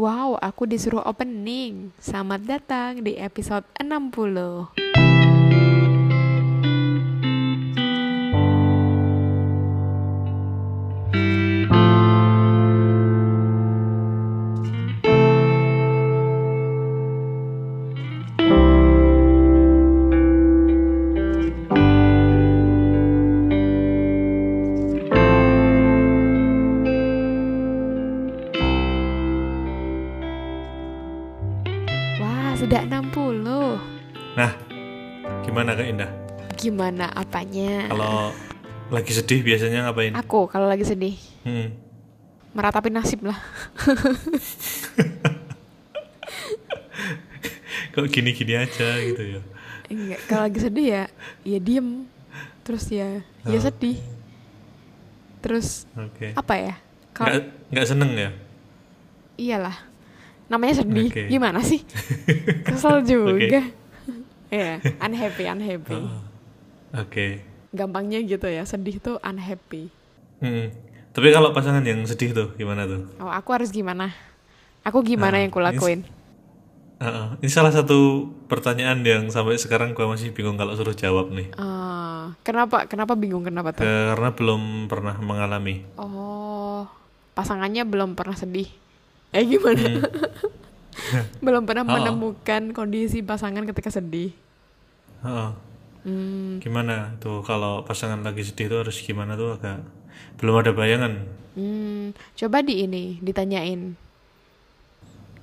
Wow, aku disuruh opening. Selamat datang di episode 60. Gimana apanya? Kalau lagi sedih biasanya ngapain? Aku kalau lagi sedih, Hmm. meratapi nasib lah. Kok gini-gini aja gitu ya? Enggak, kalau lagi sedih ya, ya diem. Terus ya, ya Oh. sedih. Terus Oke. apa ya? Kalau Nggak, nggak seneng ya? iyalah, namanya sedih. Oke. Gimana sih? Kesel juga. ya, unhappy, unhappy. Oh. Oke. Gampangnya gitu ya, sedih tuh unhappy. Hmm. Tapi kalau pasangan yang sedih tuh gimana tuh? Oh, aku harus gimana? Aku gimana Nah, yang kulakuin? Heeh. ini salah satu pertanyaan yang sampai sekarang gua masih bingung kalau suruh jawab nih. Ah, kenapa? Kenapa bingung kenapa tuh? Karena belum pernah mengalami. Oh, pasangannya belum pernah sedih. Eh gimana? belum pernah Oh. menemukan kondisi pasangan ketika sedih. Heeh. Hmm, Gimana tuh kalau pasangan lagi sedih tuh harus gimana tuh agak belum ada bayangan. hmm, coba di ini ditanyain.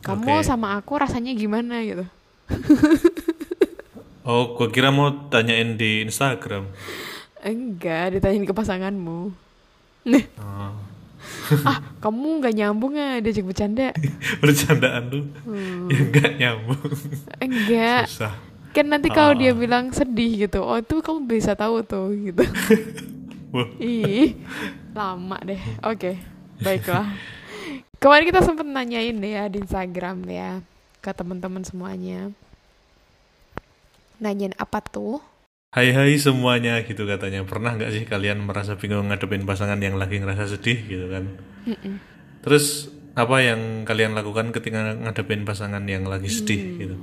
Kamu Oke. sama aku rasanya gimana gitu? Oh, gua kira mau tanyain di Instagram. Enggak, ditanyain ke pasanganmu. Nih, Oh. ah kamu nggak nyambung ah diajak bercanda? Bercandaan tuh Hmm. ya enggak nyambung. Enggak, Susah. Kan nanti kalau dia Ah. bilang sedih gitu, oh itu kamu bisa tahu tuh gitu. Wah, Ih, lama deh. Oke, baiklah. Kemarin kita sempat nanyain ya di Instagram ya ke teman-teman semuanya. Nanyain apa tuh? Hai hai semuanya gitu katanya. Pernah nggak sih kalian merasa bingung ngadepin pasangan yang lagi ngerasa sedih gitu kan? Mm-mm. Terus apa yang kalian lakukan ketika ngadepin pasangan yang lagi sedih Hmm. gitu?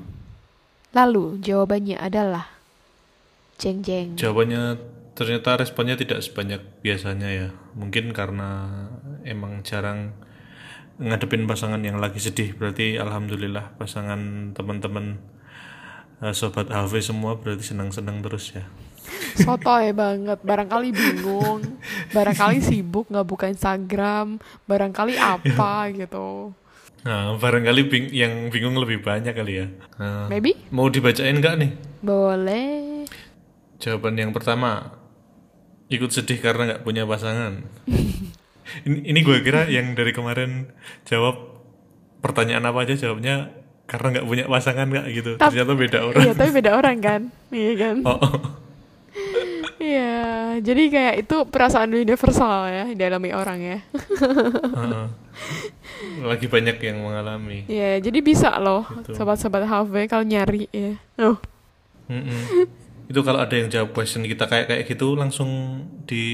Lalu jawabannya adalah jeng jeng. Jawabannya ternyata responnya tidak sebanyak biasanya ya. Mungkin karena emang jarang ngadepin pasangan yang lagi sedih. Berarti alhamdulillah pasangan teman-teman eh, sobat HV semua berarti senang-senang terus ya. Sotoy banget. Barangkali bingung, barangkali sibuk nggak buka Instagram, barangkali apa gitu. Nah, barangkali bing yang bingung lebih banyak kali ya. Nah, Maybe mau dibacain nggak nih? boleh. Jawaban yang pertama, ikut sedih karena nggak punya pasangan. ini ini gue kira yang dari kemarin jawab pertanyaan apa aja jawabnya karena nggak punya pasangan nggak gitu. Tap- Ternyata beda orang. Iya, tapi beda orang kan? Iya kan? Oh, oh. Iya, jadi kayak itu perasaan universal ya dialami orang ya. Heeh. Lagi banyak yang mengalami. Iya, jadi bisa loh Gitu. sobat-sobat HV kalau nyari ya. Oh. Itu kalau ada yang jawab question kita kayak kayak gitu langsung di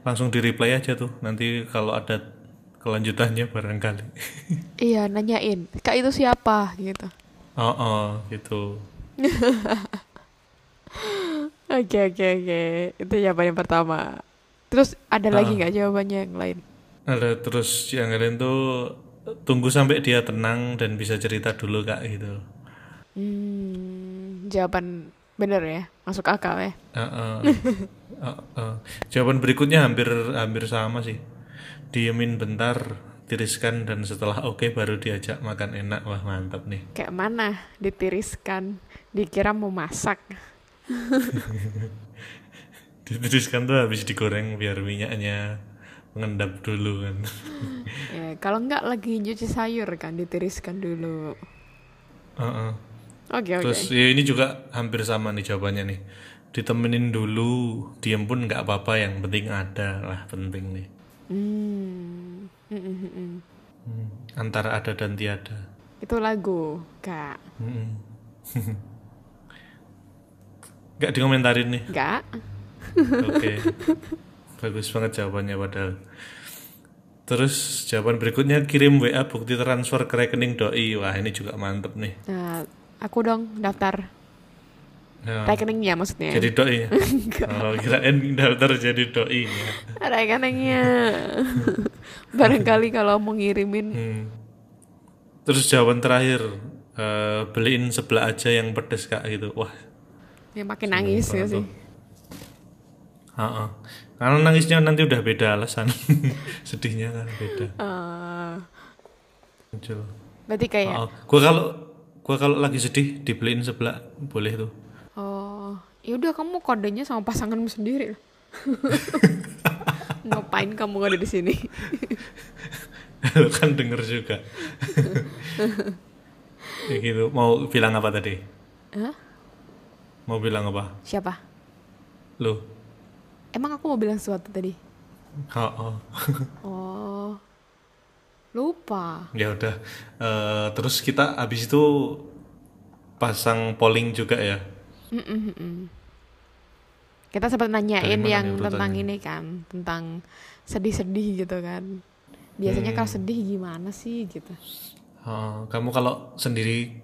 langsung di reply aja tuh. Nanti kalau ada kelanjutannya barangkali. iya nanyain, kak itu siapa gitu. oh, oh, gitu. Oke oke oke, itu jawaban yang pertama. Terus ada lagi Ah. nggak jawabannya yang lain? Ada terus yang lain tuh tunggu sampai dia tenang dan bisa cerita dulu kak gitu. Hmm, jawaban bener ya, masuk akal ya. Heeh. Heeh. Jawaban berikutnya hampir hampir sama sih. Diemin bentar, tiriskan dan setelah oke baru diajak makan enak. Wah mantap nih. Kayak mana ditiriskan, dikira mau masak. Ditiriskan tuh habis digoreng biar minyaknya mengendap dulu kan. Ya, kalau nggak lagi nyuci sayur kan ditiriskan dulu. Heeh. Oke oke. Terus ya ini juga hampir sama nih jawabannya nih. Ditemenin dulu, diem pun nggak apa-apa, yang penting ada lah penting nih. Hmm. Mm, mm, mm, mm. Antara ada dan tiada. Itu lagu, Kak. Mm-mm. Nggak dikomentarin nih. Enggak? Oke. Bagus banget jawabannya padahal. Terus jawaban berikutnya kirim WA bukti transfer ke rekening doi. Wah ini juga mantep nih. Nah, aku dong daftar Nah, rekeningnya maksudnya. jadi doi. oh kirain daftar jadi doi. Ya. rekeningnya. Barangkali kalau mau ngirimin Hmm. Terus jawaban terakhir eh, beliin sebelah aja yang pedes kak gitu. Wah. Ya makin nangis ya sih. Heeh. Karena nangisnya nanti udah beda alasan. Sedihnya kan beda. Eh, Muncul. berarti kayak Oh, gua kalau gua kalau lagi sedih dibeliin sebelah boleh tuh. Oh, ya udah kamu kodenya sama pasanganmu sendiri. Ngapain kamu ada di sini? Lu kan denger juga. ya gitu. Mau bilang apa tadi? Hah? Mau bilang apa? Siapa? Lu. Emang aku mau bilang sesuatu tadi? Oh, oh. Oh, lupa. ya udah. Eh, terus kita habis itu pasang polling juga ya. Mm-mm-mm. Kita sempat nanyain yang tentang ini kan, tentang sedih-sedih gitu kan. Biasanya Hmm. kalau sedih gimana sih gitu? Oh, kamu kalau sendiri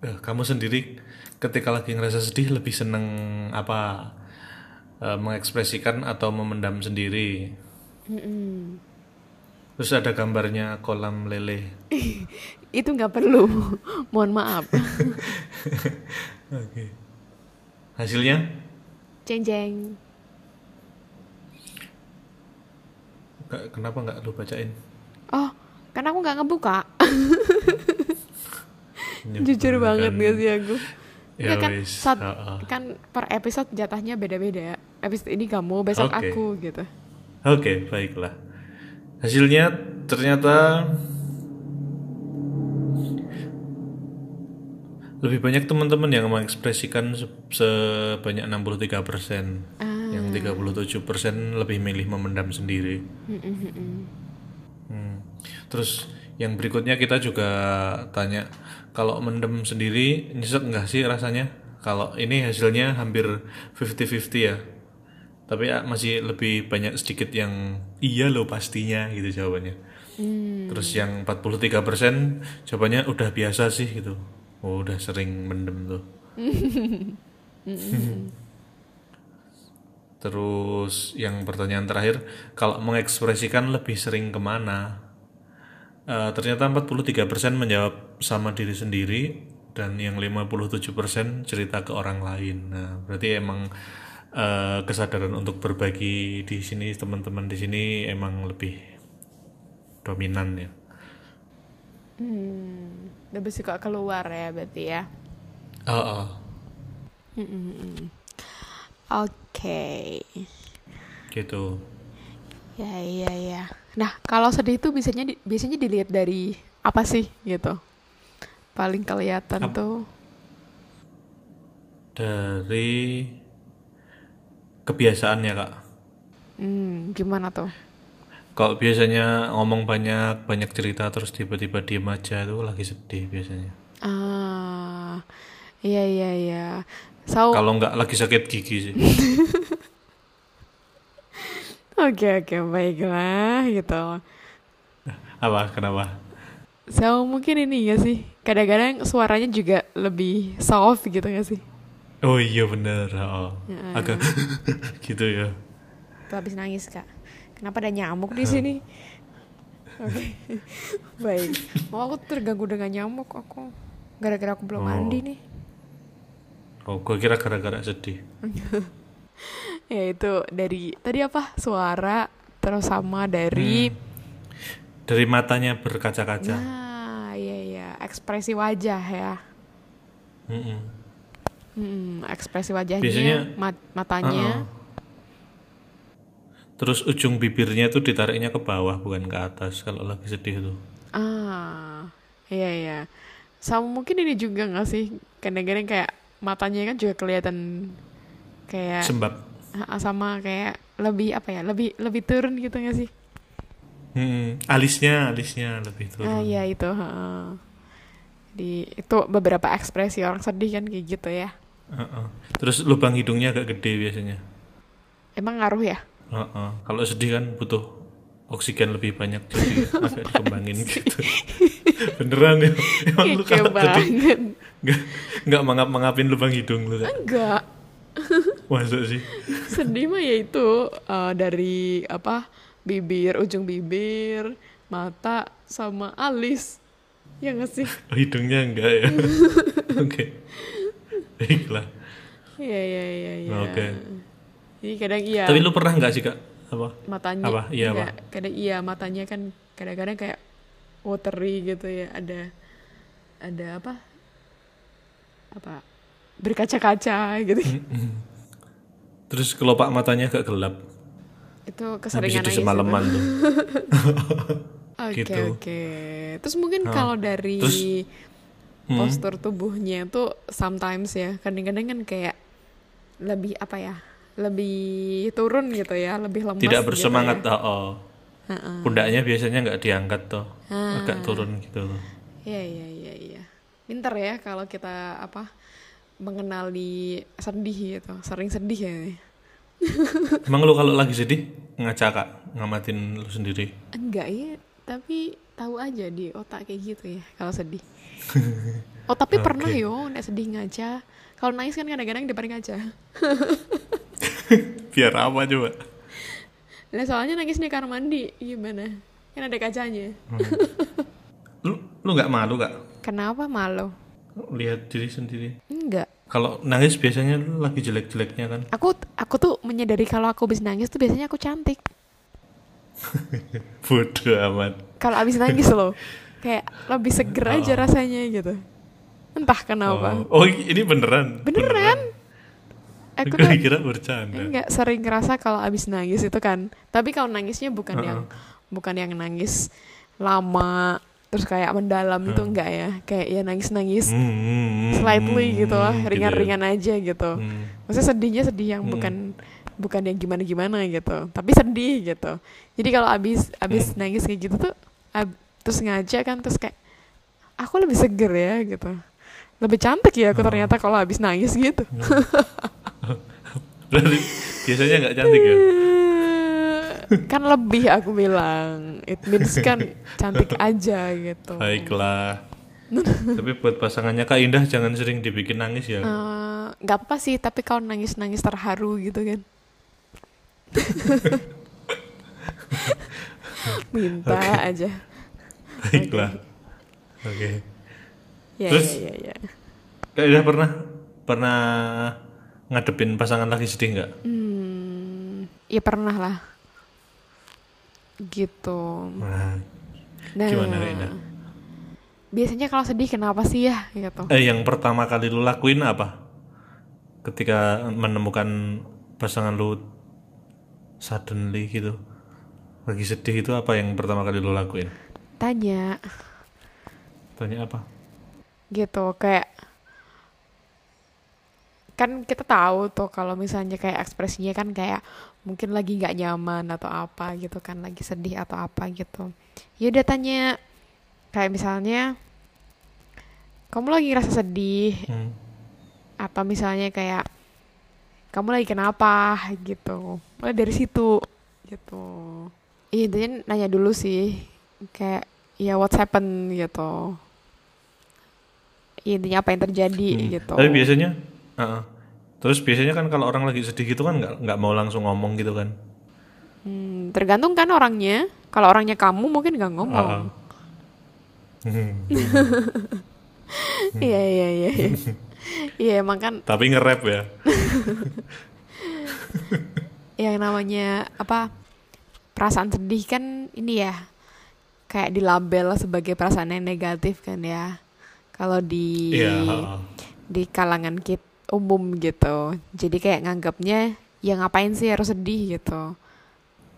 kamu sendiri ketika lagi ngerasa sedih lebih seneng apa? Eh, mengekspresikan atau memendam sendiri? Mm-mm. Terus ada gambarnya kolam lele. Itu nggak perlu. Mohon maaf. Oke. Hasilnya? Ceng-ceng. Nggak- kenapa nggak lu bacain? Oh, kan aku nggak ngebuka. Ya, Jujur kan. banget gak sih aku? Ya Ya kan, wis, saat- ha-ha. kan per episode jatahnya beda-beda. Episode ini kamu, besok Oke. aku gitu. Oke, baiklah. Hasilnya ternyata lebih banyak teman-teman yang mengekspresikan se- sebanyak 63%. Yang 37% lebih milih memendam sendiri. Hmm. Terus yang berikutnya kita juga tanya kalau mendem sendiri nyesek nggak sih rasanya? Kalau ini hasilnya hampir 50-50 ya. Tapi ya masih lebih banyak sedikit yang iya loh pastinya gitu jawabannya. Terus yang 43% jawabannya udah biasa sih gitu. Oh, udah sering mendem tuh. Terus yang pertanyaan terakhir, kalau mengekspresikan lebih sering ke mana? Eh, ternyata 43% menjawab sama diri sendiri dan yang 57% cerita ke orang lain. Nah, berarti emang eh, kesadaran untuk berbagi di sini teman-teman di sini emang lebih dominan ya. Hmm, lebih suka keluar ya berarti ya. Oh, oh. Oke. gitu. Ya iya ya. Nah, kalau sedih itu biasanya di- biasanya dilihat dari apa sih gitu? Paling kelihatan Ap- tuh. Dari kebiasaannya kak. Hmm, gimana tuh? Kalau biasanya ngomong banyak, banyak cerita terus tiba-tiba diem aja itu lagi sedih biasanya. Ah, iya iya iya. So, Kalau nggak lagi sakit gigi sih. oke oke baiklah gitu. Apa? Kenapa? So, mungkin ini ya sih. Kadang-kadang suaranya juga lebih soft gitu gak sih? Oh iya bener. Oh. Ya. Agak gitu ya. Tuh habis nangis, Kak. Kenapa ada nyamuk di sini? Oke. Baik. Oh, aku terganggu dengan nyamuk aku. Gara-gara aku belum Oh. mandi nih. Oh, gue kira gara-gara sedih. Ya itu dari tadi apa? Suara terus sama dari Dari matanya berkaca-kaca. Nah, iya iya, ekspresi wajah ya. Mm-mm. Hmm, ekspresi wajahnya, Biasanya- mat- matanya. Uh-uh. Terus ujung bibirnya tuh ditariknya ke bawah bukan ke atas kalau lagi sedih tuh. Ah, iya iya. Sama mungkin ini juga nggak sih? Kadang-kadang kayak matanya kan juga kelihatan kayak Sembab. Sama kayak lebih apa ya? Lebih lebih turun gitu nggak sih? Mm-mm. Alisnya, alisnya lebih turun. Ah, iya itu. ha. Di itu beberapa ekspresi orang sedih kan kayak gitu ya. Uh-uh. Terus lubang hidungnya agak gede biasanya. Emang ngaruh ya? Uh-uh. Kalau sedih kan butuh oksigen lebih banyak jadi agak dikembangin gitu beneran ya emang lu kalau sedih nggak nggak mangap mangapin lubang hidung lu Kak? enggak masa sih. Sedih mah ya itu eh, dari apa bibir ujung bibir mata sama alis. Ya nggak sih? Oh, hidungnya enggak ya? Oke. Baiklah iya iya iya iya. Oke. jadi kadang iya. Tapi lu pernah nggak sih kak? Apa? Matanya. Apa? Iya, enggak, kadang iya matanya kan kadang-kadang kayak watery gitu ya. Ada ada apa? Apa? Berkaca-kaca gitu terus kelopak matanya agak gelap itu habis keseringan itu nangis semalaman tuh Oke Gitu. oke. Terus mungkin kalau dari Terus, hmm. postur tubuhnya tuh sometimes ya kadang-kadang kan kayak lebih apa ya? Lebih turun gitu ya, lebih lemas. tidak gitu bersemangat ya. oh, oh. pundaknya biasanya nggak diangkat tuh Ah. agak turun gitu loh Iya iya iya iya. Pinter ya kalau kita apa mengenali sedih gitu, sering sedih ya. emang lu kalau lagi sedih ngaca kak ngamatin lu sendiri Enggak ya, tapi tahu aja di otak kayak gitu ya kalau sedih. Oh tapi pernah yo, nek sedih ngaca. Kalau nangis kan kadang-kadang depan ngaca. biar apa coba Nah soalnya nangis di kamar mandi gimana? Kan ada kacanya. lu lu nggak malu kak Kenapa malu? Lihat diri sendiri Enggak. kalau nangis biasanya lu lagi jelek-jeleknya kan Aku aku tuh menyadari kalau aku habis nangis tuh biasanya aku cantik. bodoh amat Kalau habis nangis loh, kayak lebih seger aja rasanya gitu. Entah kenapa. oh, oh, ini beneran Beneran. Aku Gue tuh kira bercanda enggak sering ngerasa kalau habis nangis itu kan. Tapi kalau nangisnya bukan yang bukan yang nangis lama terus kayak mendalam itu enggak ya. Kayak ya nangis-nangis Hmm, hmm, hmm, slightly hmm, gitu lah, gitu ya. ringan-ringan aja gitu. Hmm. Maksudnya sedihnya sedih yang bukan bukan yang gimana-gimana gitu, tapi sedih gitu. Jadi kalau abis abis nangis kayak gitu tuh, ab- terus ngaca kan terus kayak aku lebih seger ya gitu, lebih cantik ya aku ternyata kalau abis nangis gitu. Berarti biasanya nggak cantik ya kan lebih aku bilang, it means kan cantik aja gitu. baiklah tapi buat pasangannya kak Indah jangan sering dibikin nangis ya Eh, nggak apa sih, tapi kalau nangis-nangis terharu gitu kan. Minta aja. baiklah oke Ya, Terus? ya, ya, ya. kak Indah pernah pernah ngadepin pasangan lagi sedih nggak Hmm, ya pernah lah. Gitu. nah, Nah, gimana Indah biasanya kalau sedih kenapa sih ya? Gitu? eh yang pertama kali lu lakuin apa? Ketika menemukan pasangan lu suddenly gitu lagi sedih itu apa yang pertama kali lu lakuin? Tanya. Tanya apa? Gitu kayak kan kita tahu tuh kalau misalnya kayak ekspresinya kan kayak mungkin lagi nggak nyaman atau apa gitu kan lagi sedih atau apa gitu. Ya udah tanya kayak misalnya kamu lagi ngerasa sedih? Hmm. atau misalnya kayak kamu lagi kenapa? gitu. Mulai dari situ gitu. Iya, intinya nanya dulu sih kayak ya what's happen gitu. Iya, intinya apa yang terjadi Hmm. gitu. Tapi biasanya, uh-uh. Terus biasanya kan kalau orang lagi sedih gitu kan nggak nggak mau langsung ngomong gitu kan? Hmm, tergantung kan orangnya kalau orangnya kamu mungkin nggak ngomong Uh-uh. Hmm. iya iya iya iya. iya emang kan Tapi nge-rap ya. yang namanya apa perasaan sedih kan ini ya kayak dilabel sebagai perasaan yang negatif kan ya kalau di uh-uh. di kalangan kit umum gitu jadi kayak nganggapnya ya ngapain sih harus sedih gitu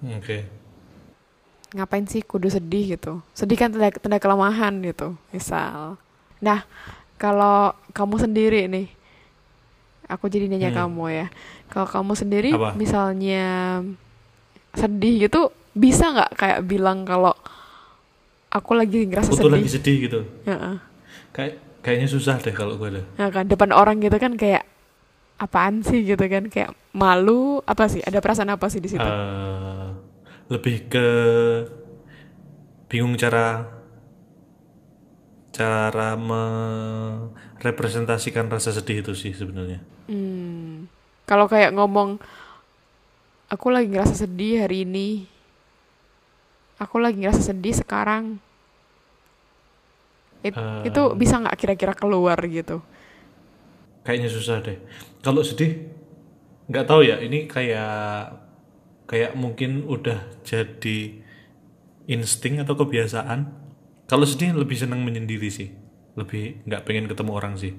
Oke. ngapain sih kudu sedih gitu sedih kan tanda, tanda kelemahan gitu misal nah kalau kamu sendiri nih aku jadi nanya Hmm. kamu ya kalau kamu sendiri Apa? misalnya sedih gitu bisa nggak kayak bilang kalau aku lagi ngerasa Aku sedih lagi sedih gitu. Heeh. Kayak kayaknya susah deh kalau gue deh. Nah kan depan orang gitu kan kayak apaan sih gitu kan kayak malu apa sih ada perasaan apa sih di situ Eh, lebih ke bingung cara cara merepresentasikan rasa sedih itu sih sebenarnya. Hmm. Kalau kayak ngomong, aku lagi ngerasa sedih hari ini. Aku lagi ngerasa sedih sekarang. It- Eh. itu bisa nggak kira-kira keluar gitu? Kayaknya susah deh. Kalau sedih, nggak tahu ya. Ini kayak kayak mungkin udah jadi insting atau kebiasaan. Kalau sedih lebih senang menyendiri sih. Lebih nggak pengen ketemu orang sih.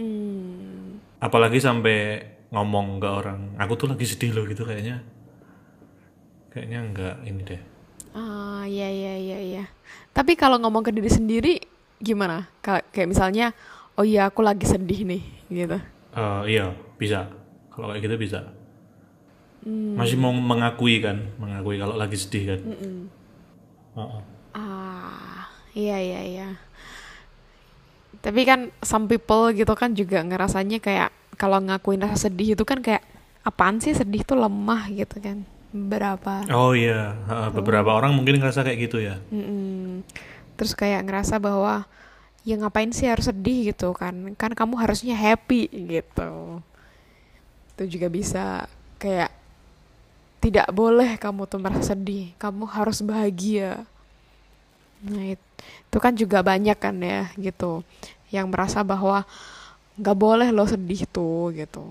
Hmm. Apalagi sampai ngomong ke orang, aku tuh lagi sedih loh gitu kayaknya. Kayaknya nggak ini deh. Ah, iya iya iya iya. Tapi kalau ngomong ke diri sendiri gimana? Ka- kayak misalnya, oh iya aku lagi sedih nih, gitu. Eh, iya, bisa. Kalau kayak gitu bisa. Masih mau mengakui kan, mengakui kalau lagi sedih kan. Heeh. Ah, iya iya iya. Tapi kan some people gitu kan juga ngerasanya kayak kalau ngakuin rasa sedih itu kan kayak apaan sih sedih tuh lemah gitu kan. Berapa. Oh iya, heeh, beberapa orang mungkin ngerasa kayak gitu ya. Mm-mm. Terus kayak ngerasa bahwa ya ngapain sih harus sedih gitu kan. Kan kamu harusnya happy gitu. Itu juga bisa kayak tidak boleh kamu tuh merasa sedih. Kamu harus bahagia. Nah, it- itu kan juga banyak kan ya gitu. Yang merasa bahwa nggak boleh lo sedih tuh gitu.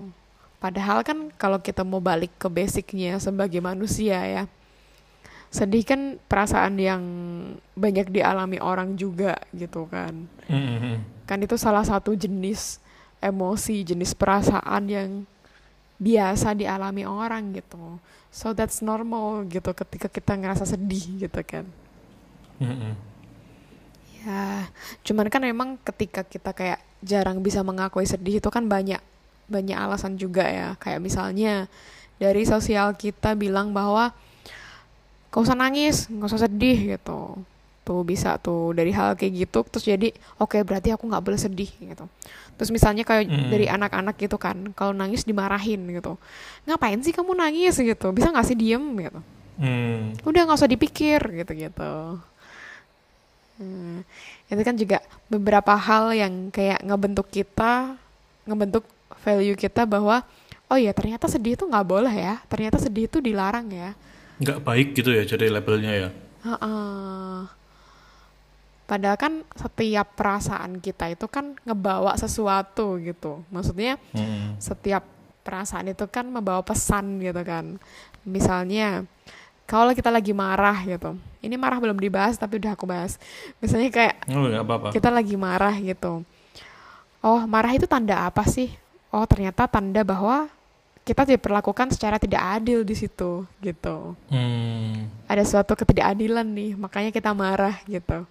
Padahal kan kalau kita mau balik ke basicnya sebagai manusia ya, sedih kan perasaan yang banyak dialami orang juga gitu kan. Mhm. Kan itu salah satu jenis emosi, jenis perasaan yang biasa dialami orang gitu. So that's normal gitu ketika kita ngerasa sedih gitu kan. Mhm. Ya, cuman kan emang ketika kita kayak jarang bisa mengakui sedih itu kan banyak banyak alasan juga ya. Kayak misalnya dari sosial kita bilang bahwa gak usah nangis, gak usah sedih gitu. Tuh bisa tuh dari hal kayak gitu terus jadi oke berarti aku nggak boleh sedih gitu. Terus misalnya kayak Mm. dari anak-anak gitu kan, kalau nangis dimarahin gitu. Ngapain sih kamu nangis gitu? Bisa nggak sih diem gitu? Hmm. udah nggak usah dipikir gitu-gitu. Hmm, itu kan juga beberapa hal yang kayak ngebentuk kita, ngebentuk value kita bahwa oh ya ternyata sedih itu nggak boleh ya, ternyata sedih itu dilarang ya. Nggak baik gitu ya jadi labelnya ya. Heeh. Padahal kan setiap perasaan kita itu kan ngebawa sesuatu gitu. Maksudnya Mhm. setiap perasaan itu kan membawa pesan gitu kan. Misalnya kalau kita lagi marah gitu. Ini marah belum dibahas tapi udah aku bahas. Misalnya kayak Oh kita lagi marah gitu. Oh, marah itu tanda apa sih? Oh, ternyata tanda bahwa kita diperlakukan secara tidak adil di situ gitu. Hmm. Ada suatu ketidakadilan nih, makanya kita marah gitu.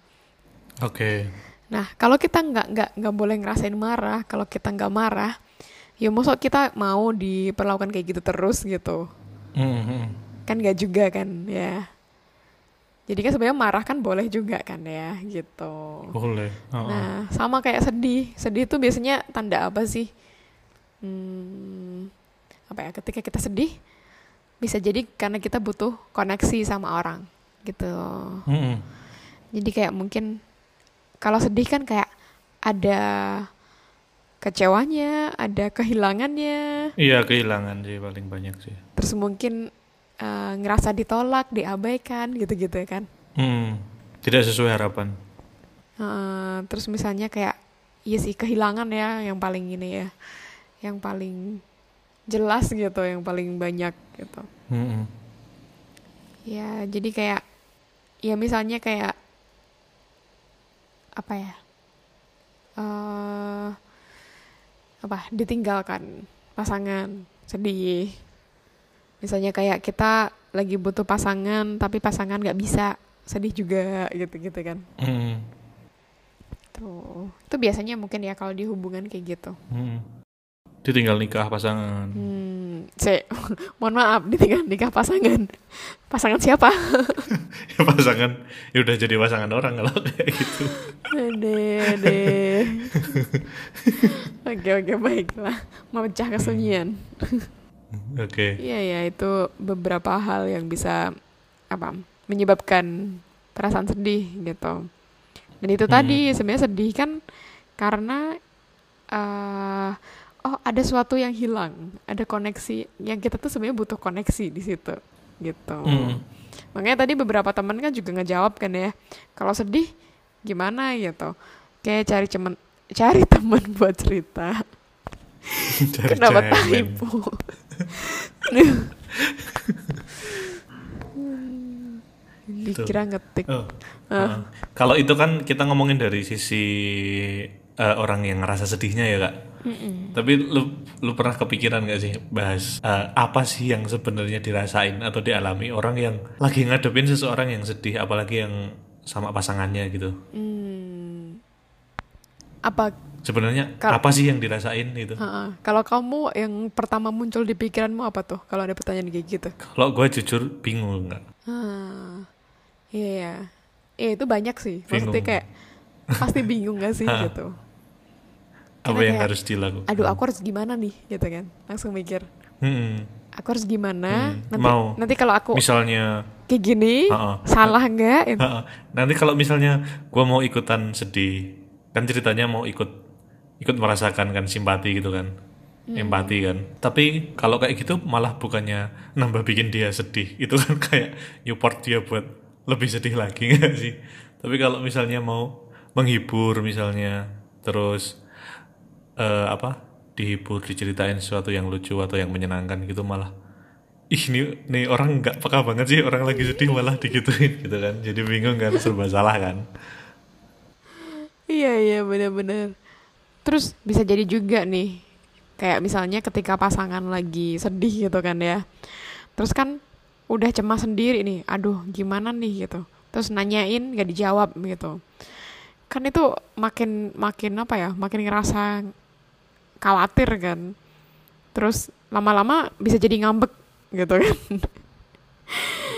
Oke. Nah, kalau kita nggak nggak nggak boleh ngerasain marah, kalau kita nggak marah, ya mosok kita mau diperlakukan kayak gitu terus gitu. Mhm. Kan nggak juga kan ya. Jadi kan sebenarnya marah kan boleh juga kan ya gitu. Boleh. Heeh. Nah, sama kayak sedih. Sedih itu biasanya tanda apa sih? Hmm, apa ya? Ketika kita sedih, bisa jadi karena kita butuh koneksi sama orang gitu. Mhm. Jadi kayak mungkin kalau sedih kan kayak ada kecewanya, ada kehilangannya, Iya kehilangan sih paling banyak sih. terus mungkin eh, ngerasa ditolak, diabaikan gitu-gitu ya kan. Hmm. Tidak sesuai harapan. Eh, terus misalnya kayak iya sih kehilangan ya yang paling ini ya, yang paling jelas gitu, yang paling banyak gitu. Mhm. Ya jadi kayak ya misalnya kayak apa ya? eh apa ditinggalkan pasangan sedih. Misalnya kayak kita lagi butuh pasangan tapi pasangan nggak bisa sedih juga gitu-gitu kan. Mhm. Tuh. Itu biasanya mungkin ya kalau di hubungan kayak gitu. Mhm. Ditinggal nikah pasangan. Hmm, se, mohon maaf ditinggal nikah pasangan. Pasangan siapa? pasangan ya udah jadi pasangan orang kalau kayak gitu. Ade, ade. Oke, oke, baiklah. Memecah kesunyian. Oke. Iya, ya, itu beberapa hal yang bisa apa menyebabkan perasaan sedih gitu dan itu tadi sebenarnya sedih kan karena eh oh ada sesuatu yang hilang ada koneksi yang kita tuh sebenarnya butuh koneksi di situ gitu. Hmm. makanya tadi beberapa teman kan juga ngejawab kan ya kalau sedih gimana gitu. Kayak cari cemen cari teman buat cerita. Cari kenapa typo dikira ngetik. Oh, uh, Kalau itu kan kita ngomongin dari sisi uh, orang yang ngerasa sedihnya ya kak. Tapi lu lu pernah kepikiran gak sih bahas uh, apa sih yang sebenarnya dirasain atau dialami orang yang lagi ngadepin seseorang yang sedih, apalagi yang sama pasangannya gitu. Hmm. apa Sebenarnya Kal- apa sih yang dirasain itu? Kalau kamu yang pertama muncul di pikiranmu apa tuh kalau ada pertanyaan kayak gitu Kalau gue jujur bingung nggak. Ah, iya ya. Iya itu banyak sih. Maksudnya Bingung. kayak pasti bingung gak sih gitu. Apa Karena yang kayak, harus dilakukan? Aduh aku harus gimana nih gitu kan. Langsung mikir. Hmm, Aku harus gimana? Hmm, Nanti mau. nanti kalau aku Misalnya kayak gini Ha-ha. salah nggak? Gitu. Ha-ha. Nanti kalau misalnya gue mau ikutan sedih, kan ceritanya mau ikut ikut merasakan kan simpati gitu kan, empati kan. Tapi kalau kayak gitu malah bukannya nambah bikin dia sedih, itu kan kayak support dia buat lebih sedih lagi nggak sih? Tapi kalau misalnya mau menghibur misalnya, terus eh, apa dihibur diceritain sesuatu yang lucu atau yang menyenangkan gitu malah ih ini nih orang nggak peka banget sih orang lagi sedih malah digituin gitu kan jadi bingung kan serba salah kan Iya iya benar-benar. Terus bisa jadi juga nih kayak misalnya ketika pasangan lagi sedih gitu kan ya. Terus kan udah cemas sendiri nih. Aduh, gimana nih gitu. Terus nanyain gak dijawab gitu. Kan itu makin makin apa ya? Makin ngerasa khawatir kan. Terus lama-lama bisa jadi ngambek gitu kan.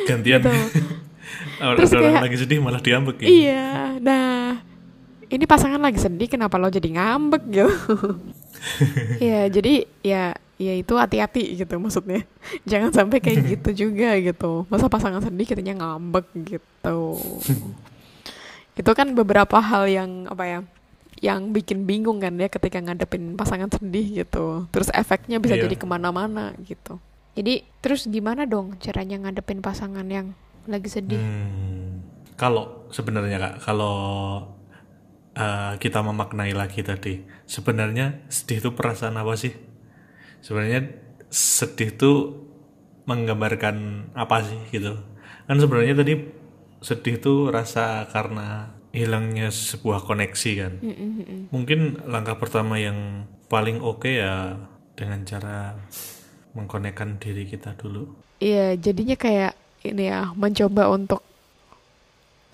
gantian Gitu. Terus orang kayak- lagi sedih malah diambek ya Iya, nah ini pasangan lagi sedih, kenapa lo jadi ngambek gitu? ya jadi ya ya itu hati-hati gitu maksudnya. Jangan sampai kayak gitu juga gitu. Masa pasangan sedih kitanya ngambek gitu. itu kan beberapa hal yang apa ya? Yang bikin bingung kan ya ketika ngadepin pasangan sedih gitu. Terus efeknya bisa Iya. jadi ke mana-mana gitu. Jadi terus gimana dong caranya ngadepin pasangan yang lagi sedih? Hmm, kalau sebenarnya kak kalau eh, kita memaknai lagi tadi sebenarnya sedih itu perasaan apa sih sebenarnya sedih itu menggambarkan apa sih gitu kan sebenarnya tadi sedih itu rasa karena hilangnya sebuah koneksi kan. Mm, mm, mungkin langkah pertama yang paling oke ya dengan cara mengkonekkan diri kita dulu. Iya, jadinya kayak ini ya, mencoba untuk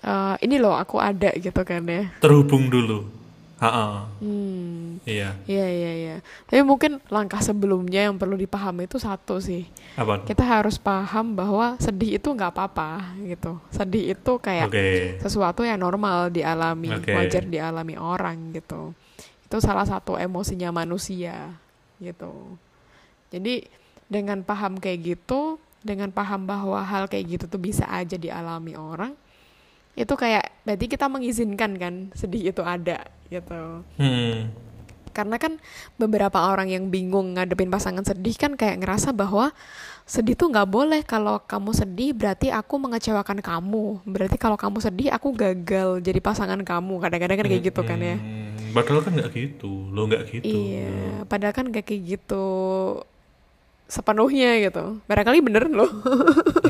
eh, ini loh aku ada gitu kan ya. terhubung dulu Ha-ha, Hmm, iya iya iya iya. Tapi mungkin langkah sebelumnya yang perlu dipahami itu satu sih. apa Kita harus paham bahwa sedih itu nggak apa-apa gitu. Sedih itu kayak oke sesuatu yang normal dialami, Oke. wajar dialami orang gitu. Itu salah satu emosinya manusia gitu. Jadi dengan paham kayak gitu, dengan paham bahwa hal kayak gitu tuh bisa aja dialami orang, itu kayak berarti kita mengizinkan kan sedih itu ada gitu. Hmm, Karena kan beberapa orang yang bingung ngadepin pasangan sedih kan kayak ngerasa bahwa sedih tuh nggak boleh kalau kamu sedih berarti aku mengecewakan kamu. Berarti kalau kamu sedih aku gagal jadi pasangan kamu. Kadang-kadang kan kayak gitu kan ya. hmm, padahal kan nggak gitu lo nggak gitu Iya, padahal kan gak kayak gitu sepenuhnya gitu. Barangkali bener loh.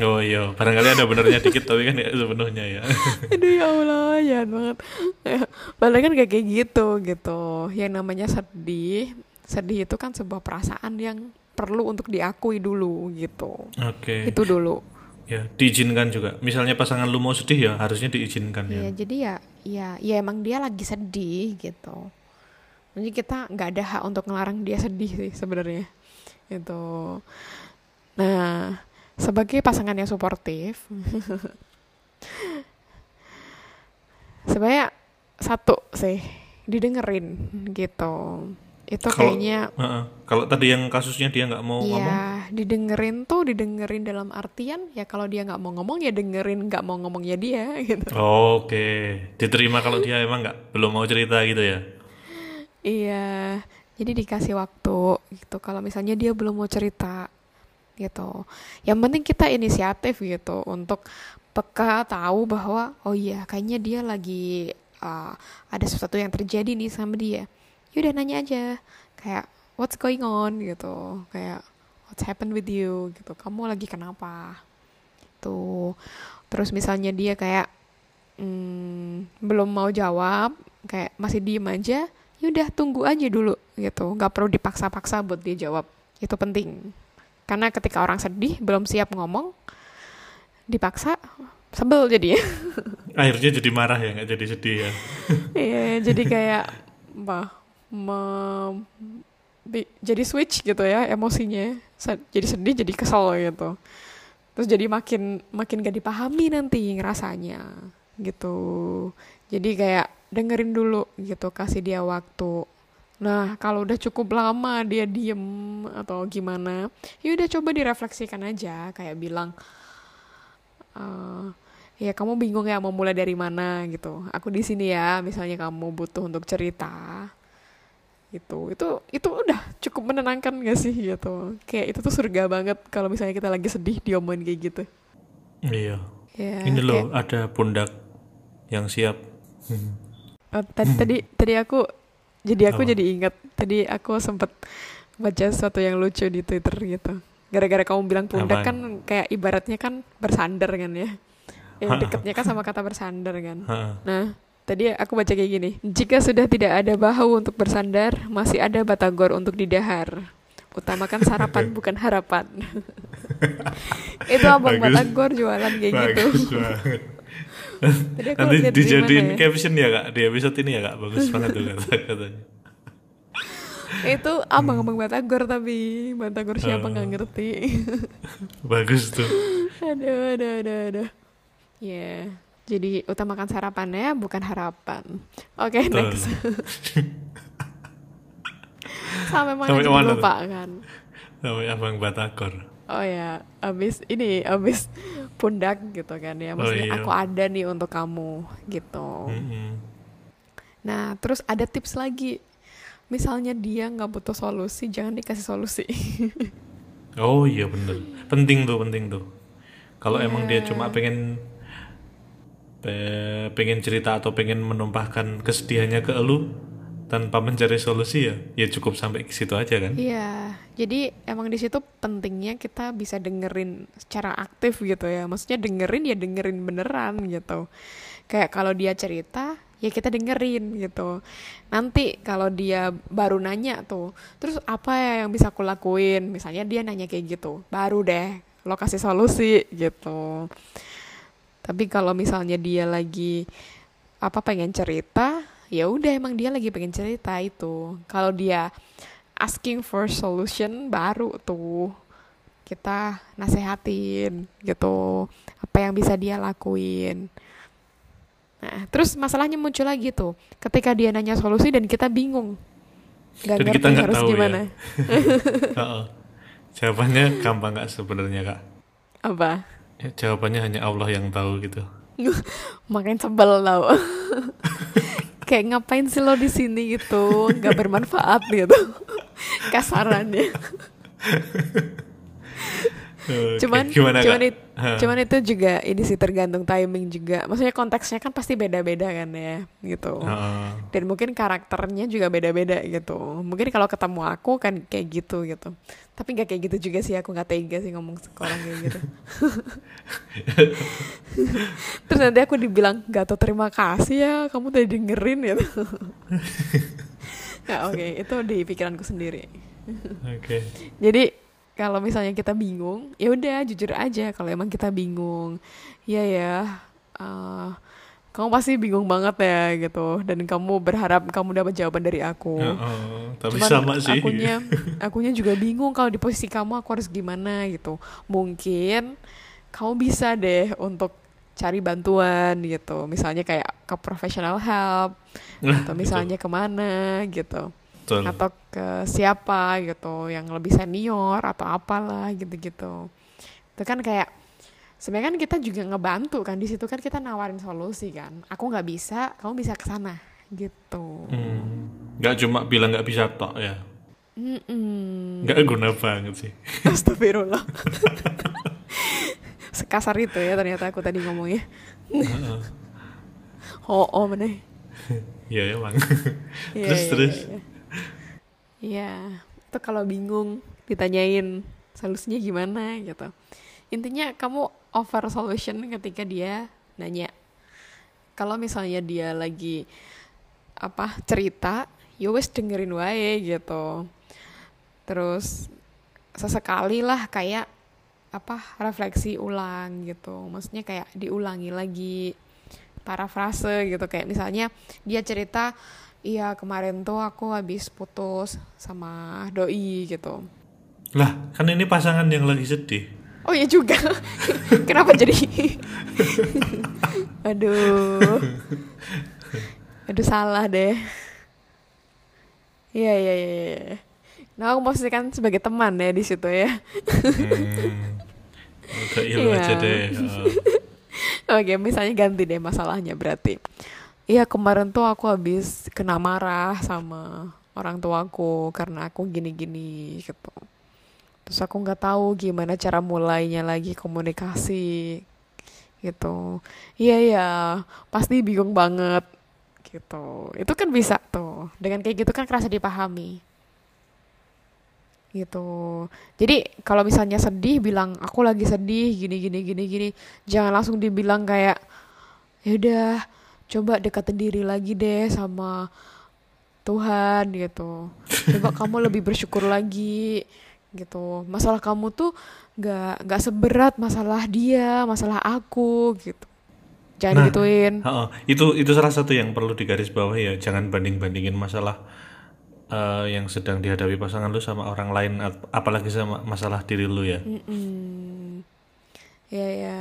oh iya barangkali ada benernya dikit tapi kan nggak sepenuhnya ya Aduh ya Allah, jahat banget. Ya, Padahal kan gak kayak gitu gitu. Yang namanya sedih, sedih itu kan sebuah perasaan yang perlu untuk diakui dulu gitu. oke Itu dulu. ya diizinkan juga misalnya pasangan lu mau sedih ya harusnya diizinkan ya Iya, jadi ya, ya, ya emang dia lagi sedih gitu. Jadi kita nggak ada hak untuk ngelarang dia sedih sih sebenarnya. Itu. Nah, sebagai pasangan yang suportif, sebenarnya satu sih didengerin gitu. itu Kalau- kayaknya Heeh. kalau tadi yang kasusnya dia nggak mau ngomong ya didengerin tuh didengerin dalam artian ya kalau dia nggak mau ngomong ya dengerin nggak mau ngomongnya dia gitu oke diterima kalau dia emang nggak belum mau cerita gitu ya Iya, jadi dikasih waktu gitu. Kalau misalnya dia belum mau cerita gitu. Yang penting kita inisiatif gitu untuk peka tahu bahwa oh iya kayaknya dia lagi uh, ada sesuatu yang terjadi nih sama dia. Yaudah nanya aja kayak what's going on gitu. Kayak what's happened with you gitu. Kamu lagi kenapa? Tuh. Terus misalnya dia kayak hmm, belum mau jawab, kayak masih diem aja, yaudah tunggu aja dulu gitu. Nggak perlu dipaksa-paksa buat dia jawab itu penting. Karena ketika orang sedih belum siap ngomong dipaksa sebel jadi akhirnya jadi marah ya nggak jadi sedih ya. Iya jadi kayak apa me- jadi switch gitu ya emosinya. Jadi sedih jadi kesel gitu. Terus jadi makin makin gak dipahami nanti ngerasanya gitu. Jadi kayak dengerin dulu gitu kasih dia waktu. Nah kalau udah cukup lama dia diem atau gimana ya udah coba direfleksikan aja kayak bilang eh ya kamu bingung ya mau mulai dari mana gitu. Aku di sini ya misalnya kamu butuh untuk cerita gitu. Itu itu udah cukup menenangkan gak sih gitu? Kayak itu tuh surga banget kalau misalnya kita lagi sedih diomongin kayak gitu. Iya. Ya ini kayak- loh ada pundak yang siap. Hmm. Oh, tadi tadi tadi aku jadi aku Apa? jadi ingat tadi aku sempet baca sesuatu yang lucu di Twitter gitu. Gara-gara kamu bilang pundak Apaan? kan kayak ibaratnya kan bersandar kan ya. Yang deketnya kan sama kata bersandar kan. Nah, tadi aku baca kayak gini. Jika sudah tidak ada bahu untuk bersandar, masih ada batagor untuk didahar. Utamakan sarapan bukan harapan. Itu abang Bagus. batagor jualan kayak gitu. banget Tadi nanti dijadiin ya? caption ya kak? Di episode ini ya kak? Bagus banget tuh kata katanya. Itu abang-abang Batagor tapi. Batagor siapa Oh. nggak ngerti? Bagus tuh. Aduh aduh aduh aduh. Ya jadi utamakan sarapannya bukan harapan. Oke Betul. next. Sampai mana Sampai mana tuh? lupa kan? Namanya abang Batagor oh ya abis ini abis pundak gitu kan ya. Maksudnya iya. aku ada nih untuk kamu gitu. Mm-mm. nah terus ada tips lagi. Misalnya dia nggak butuh solusi jangan dikasih solusi. Oh iya bener. Penting tuh penting tuh. Kalau emang dia cuma pengen pe- pengen cerita atau pengen menumpahkan kesedihannya ke elu tanpa mencari solusi ya ya cukup sampai ke situ aja kan Iya, jadi emang di situ pentingnya kita bisa dengerin secara aktif gitu ya. Maksudnya dengerin ya dengerin beneran gitu. Kayak kalau dia cerita, ya kita dengerin gitu. Nanti kalau dia baru nanya tuh, terus apa ya yang bisa aku lakuin? Misalnya dia nanya kayak gitu, baru deh lo kasih solusi gitu. Tapi kalau misalnya dia lagi apa pengen cerita, ya udah emang dia lagi pengen cerita itu. Kalau dia asking for solution baru tuh kita nasehatin gitu apa yang bisa dia lakuin. Nah, terus masalahnya muncul lagi tuh ketika dia nanya solusi dan kita bingung. Gak Dan ngerti kita nggak harus tahu ya. gimana. Heeh. jawabannya gampang nggak sebenarnya kak Apa? Ya, jawabannya hanya Allah yang tahu gitu Makin sebel tau. Kayak ngapain sih lo di sini? gitu, nggak bermanfaat gitu. Kasarannya. Oke, cuman gimana cuman, it- cuman itu juga ini sih tergantung timing juga. Maksudnya konteksnya kan pasti beda-beda kan ya gitu. Heeh. dan mungkin karakternya juga beda-beda gitu. Mungkin kalau ketemu aku kan kayak gitu gitu tapi nggak kayak gitu juga sih aku nggak tega sih ngomong orang kayak gitu. Terus nanti aku dibilang gak tau terima kasih ya kamu tadi dengerin gitu. Ya oke itu di pikiranku sendiri. Oke. Jadi kalau misalnya kita bingung, ya udah jujur aja kalau emang kita bingung. Iya ya, eh, kamu pasti bingung banget ya gitu dan kamu berharap kamu dapat jawaban dari aku. Heeh, tapi Cuman sama sih akunya akunya juga bingung kalau di posisi kamu aku harus gimana gitu. Mungkin kamu bisa deh untuk cari bantuan gitu. Misalnya kayak ke professional help Nah, atau gitu. misalnya ke mana gitu. Betul. atau ke siapa gitu yang lebih senior atau apalah gitu-gitu itu kan kayak sebenarnya kan kita juga ngebantu kan di situ kan kita nawarin solusi kan aku nggak bisa kamu bisa ke sana gitu Hmm. Nggak cuma bilang nggak bisa tok ya. Nggak guna banget sih. Astagfirullah sekasar itu ya ternyata aku tadi ngomongnya oh oh meneh Iya emang. Iya, terus iya, terus. iya. Iya, itu kalau bingung ditanyain solusinya gimana gitu. Intinya kamu offer solution ketika dia nanya. Kalau misalnya dia lagi apa cerita, ya wes dengerin wae gitu. Terus sesekali lah kayak apa refleksi ulang gitu. Maksudnya kayak diulangi lagi parafrase gitu kayak misalnya dia cerita iya kemarin tuh aku habis putus sama doi gitu Lah kan ini pasangan yang lagi sedih. Oh iya juga kenapa jadi aduh aduh salah deh iya iya iya iya. nah aku posisikan sebagai teman ya di situ ya Hmm. Ilu Iya. aja deh. Oh. Oke, misalnya ganti deh masalahnya berarti. Iya kemarin tuh aku habis kena marah sama orang tuaku karena aku gini-gini gitu. Terus aku nggak tahu gimana cara mulainya lagi komunikasi gitu. Iya iya, pasti bingung banget gitu. Itu kan bisa tuh. Dengan kayak gitu kan kerasa dipahami gitu. Jadi kalau misalnya sedih bilang aku lagi sedih gini gini gini gini. Jangan langsung dibilang kayak ya udah coba dekatin diri lagi deh sama Tuhan gitu. Coba kamu lebih bersyukur lagi gitu. Masalah kamu tuh nggak nggak seberat masalah dia, masalah aku gitu. Jangan Nah, gituin. Ha-ha. itu itu salah satu yang perlu digarisbawahi ya. Jangan banding bandingin masalah eh, yang sedang dihadapi pasangan lu sama orang lain, ap- apalagi sama masalah diri lu ya. Mm-mm. Ya ya.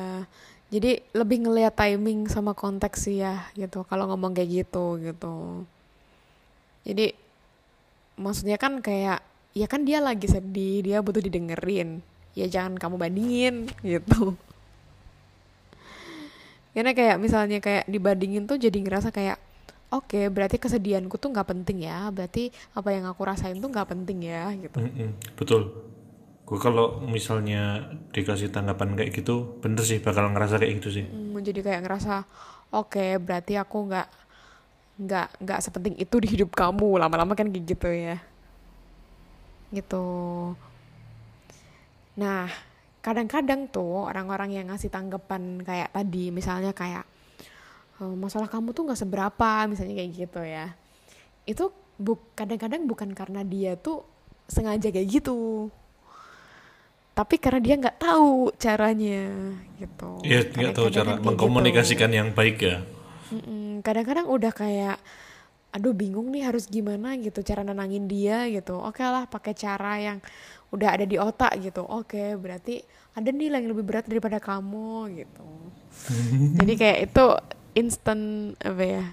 Jadi lebih ngelihat timing sama konteks sih ya gitu. Kalau ngomong kayak gitu gitu. Jadi maksudnya kan kayak ya kan dia lagi sedih, dia butuh didengerin. Ya jangan kamu bandingin gitu. Karena kayak misalnya kayak dibandingin tuh jadi ngerasa kayak oke berarti kesedihanku tuh nggak penting ya. Berarti apa yang aku rasain tuh nggak penting ya gitu. Mm-mm, betul. Gue kalau misalnya dikasih tanggapan kayak gitu, bener sih bakal ngerasa kayak gitu sih. Hmm, jadi kayak ngerasa oke berarti aku nggak nggak nggak sepenting itu di hidup kamu lama-lama kan kayak gitu ya gitu. Nah kadang-kadang tuh orang-orang yang ngasih tanggapan kayak tadi misalnya kayak "Eh, masalah kamu tuh nggak seberapa misalnya kayak gitu ya. Itu bu kadang-kadang bukan karena dia tuh sengaja kayak gitu tapi karena dia nggak tahu caranya gitu. Iya, nggak tahu cara kayak mengkomunikasikan yang baik ya. Kadang-kadang udah kayak aduh bingung nih harus gimana gitu cara nenangin dia gitu. Oke lah pakai cara yang udah ada di otak gitu. Oke berarti ada nilai yang lebih berat daripada kamu gitu. Jadi kayak itu instan apa ya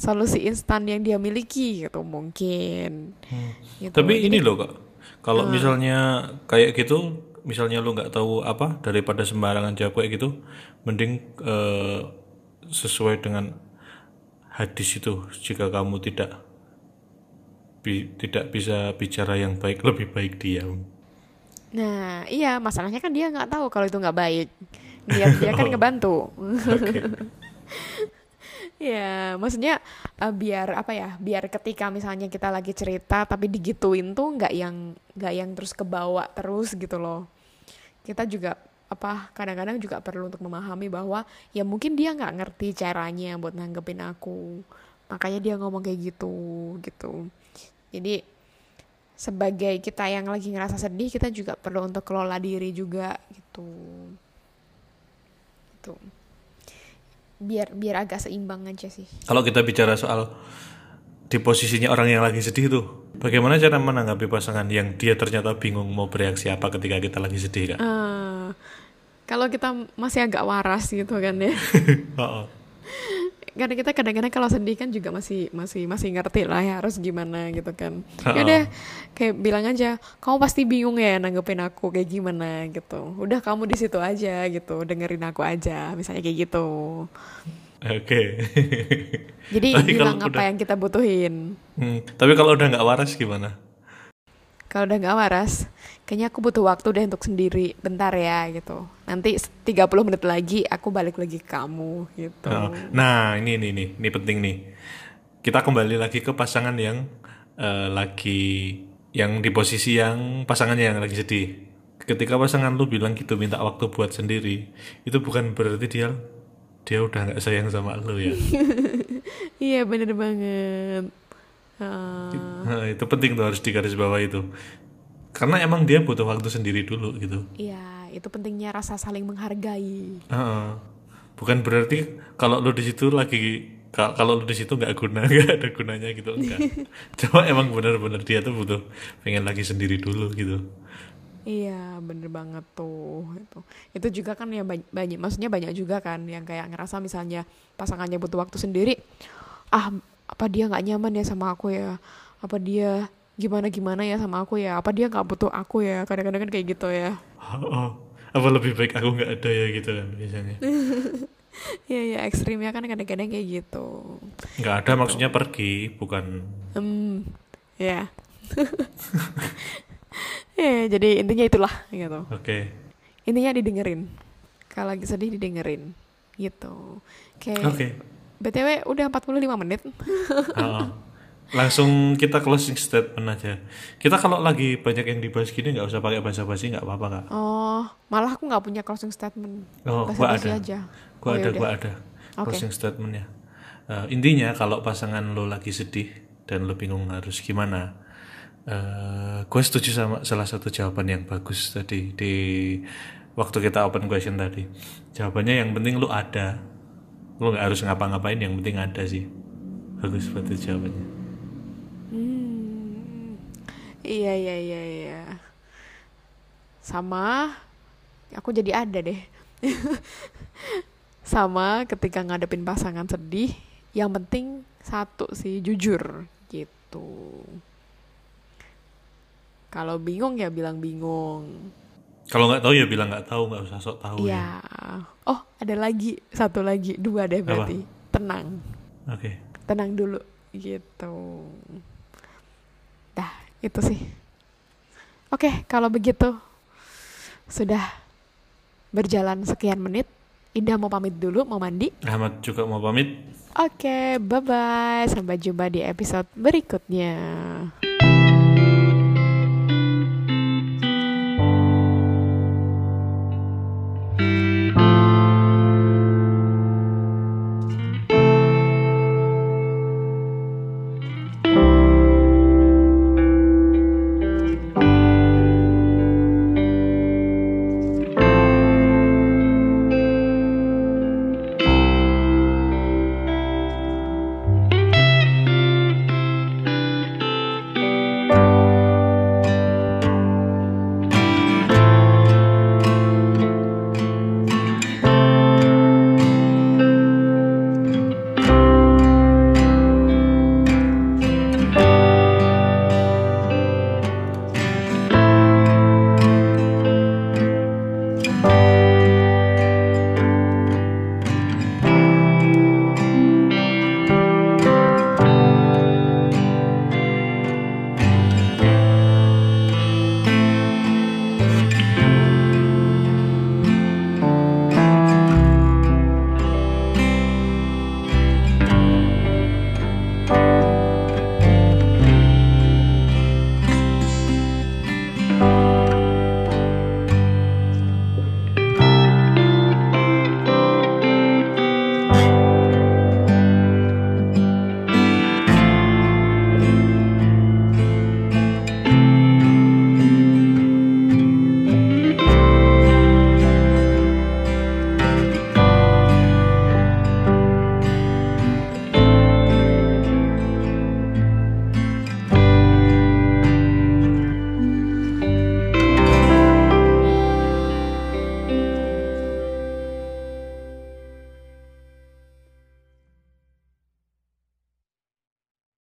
solusi instan yang dia miliki gitu mungkin. Gitu. Tapi Jadi- ini loh kak, kalau misalnya kayak gitu, misalnya lu nggak tahu apa daripada sembarangan jawab kayak gitu, mending eh, sesuai dengan hadis itu. Jika kamu tidak bi- tidak bisa bicara yang baik, lebih baik diam. nah iya masalahnya kan dia nggak tahu kalau itu nggak baik niat dia kan ngebantu Ya, maksudnya eh, biar apa ya? Biar ketika misalnya kita lagi cerita tapi digituin tuh nggak yang nggak yang terus kebawa terus gitu loh. Kita juga apa kadang-kadang juga perlu untuk memahami bahwa ya mungkin dia nggak ngerti caranya buat nanggepin aku. Makanya dia ngomong kayak gitu gitu. Jadi sebagai kita yang lagi ngerasa sedih, kita juga perlu untuk kelola diri juga gitu. Gitu biar biar agak seimbang aja sih. Kalau kita bicara soal di posisinya orang yang lagi sedih tuh, bagaimana cara menanggapi pasangan yang dia ternyata bingung mau bereaksi apa ketika kita lagi sedih kak? Eh, kalau kita masih agak waras gitu kan ya, Oh, oh. karena kita kadang-kadang kalau sedih kan juga masih masih masih ngerti lah ya harus gimana gitu kan. Ya udah kayak bilang aja kamu pasti bingung ya nanggepin aku kayak gimana gitu. Udah kamu di situ aja gitu. Dengerin aku aja misalnya kayak gitu. Oke. jadi Tapi bilang apa udah- yang kita butuhin. Hmm, Tapi kalau udah nggak waras gimana? kalau udah nggak waras kayaknya aku butuh waktu deh untuk sendiri bentar ya gitu nanti 30 menit lagi aku balik lagi ke kamu gitu Nah, ini ini ini ini penting nih. Kita kembali lagi ke pasangan yang eh, lagi yang di posisi yang pasangannya yang lagi sedih. Ketika pasangan lu bilang gitu minta waktu buat sendiri, itu bukan berarti dia dia udah nggak sayang sama lu ya. iya bener banget. Nah, itu penting tuh harus digarisbawahi itu. Karena emang dia butuh waktu sendiri dulu gitu. Iya, itu pentingnya rasa saling menghargai. Heeh. Bukan berarti kalau lu di situ lagi ka- kalau lu di situ nggak guna nggak ada gunanya gitu enggak. Cuma emang benar-benar dia tuh butuh pengen lagi sendiri dulu gitu. Iya, bener banget tuh. Itu, itu juga kan ya banyak, banyak, maksudnya banyak juga kan yang kayak ngerasa misalnya pasangannya butuh waktu sendiri. Ah, apa dia nggak nyaman ya sama aku ya? Apa dia gimana gimana ya sama aku ya? Apa dia nggak butuh aku ya? Kadang-kadang kan kayak gitu ya. Oh, apa lebih baik aku nggak ada ya gitu kan biasanya. Iya, ya ekstrimnya kan kadang-kadang kayak gitu. Nggak ada maksudnya pergi, bukan. Hmm, ya. ya, jadi intinya itulah gitu. Oke. intinya didengerin kalau lagi sedih didengerin gitu kayak Oke. btw udah 45 menit Heeh. Langsung kita closing statement aja. Kita kalau lagi banyak yang dibahas gini nggak usah pakai bahasa basi nggak apa-apa kak. oh malah aku nggak punya closing statement Oh, gua ada. aja Gua Oh, ada, yaudah. gua ada. Oke. Closing statementnya. Eh, intinya kalau pasangan lo lagi sedih dan lo bingung harus gimana, eh gue setuju sama salah satu jawaban yang bagus tadi di waktu kita open question tadi. Jawabannya yang penting lo ada, lo nggak harus ngapa-ngapain, yang penting ada sih. Bagus banget jawabannya. Iya iya iya iya sama aku jadi ada deh sama ketika ngadepin pasangan sedih yang penting satu sih jujur gitu kalau bingung ya bilang bingung Kalau nggak tahu ya bilang nggak tahu, nggak usah sok tahu ya. Iya. Oh, ada lagi satu lagi dua deh Apa? berarti. Tenang, Oke. tenang dulu gitu. Itu sih. Oke, kalau begitu sudah berjalan sekian menit. Indah mau pamit dulu, mau mandi. Ahmad juga mau pamit. Oke, bye bye. Sampai jumpa di episode berikutnya.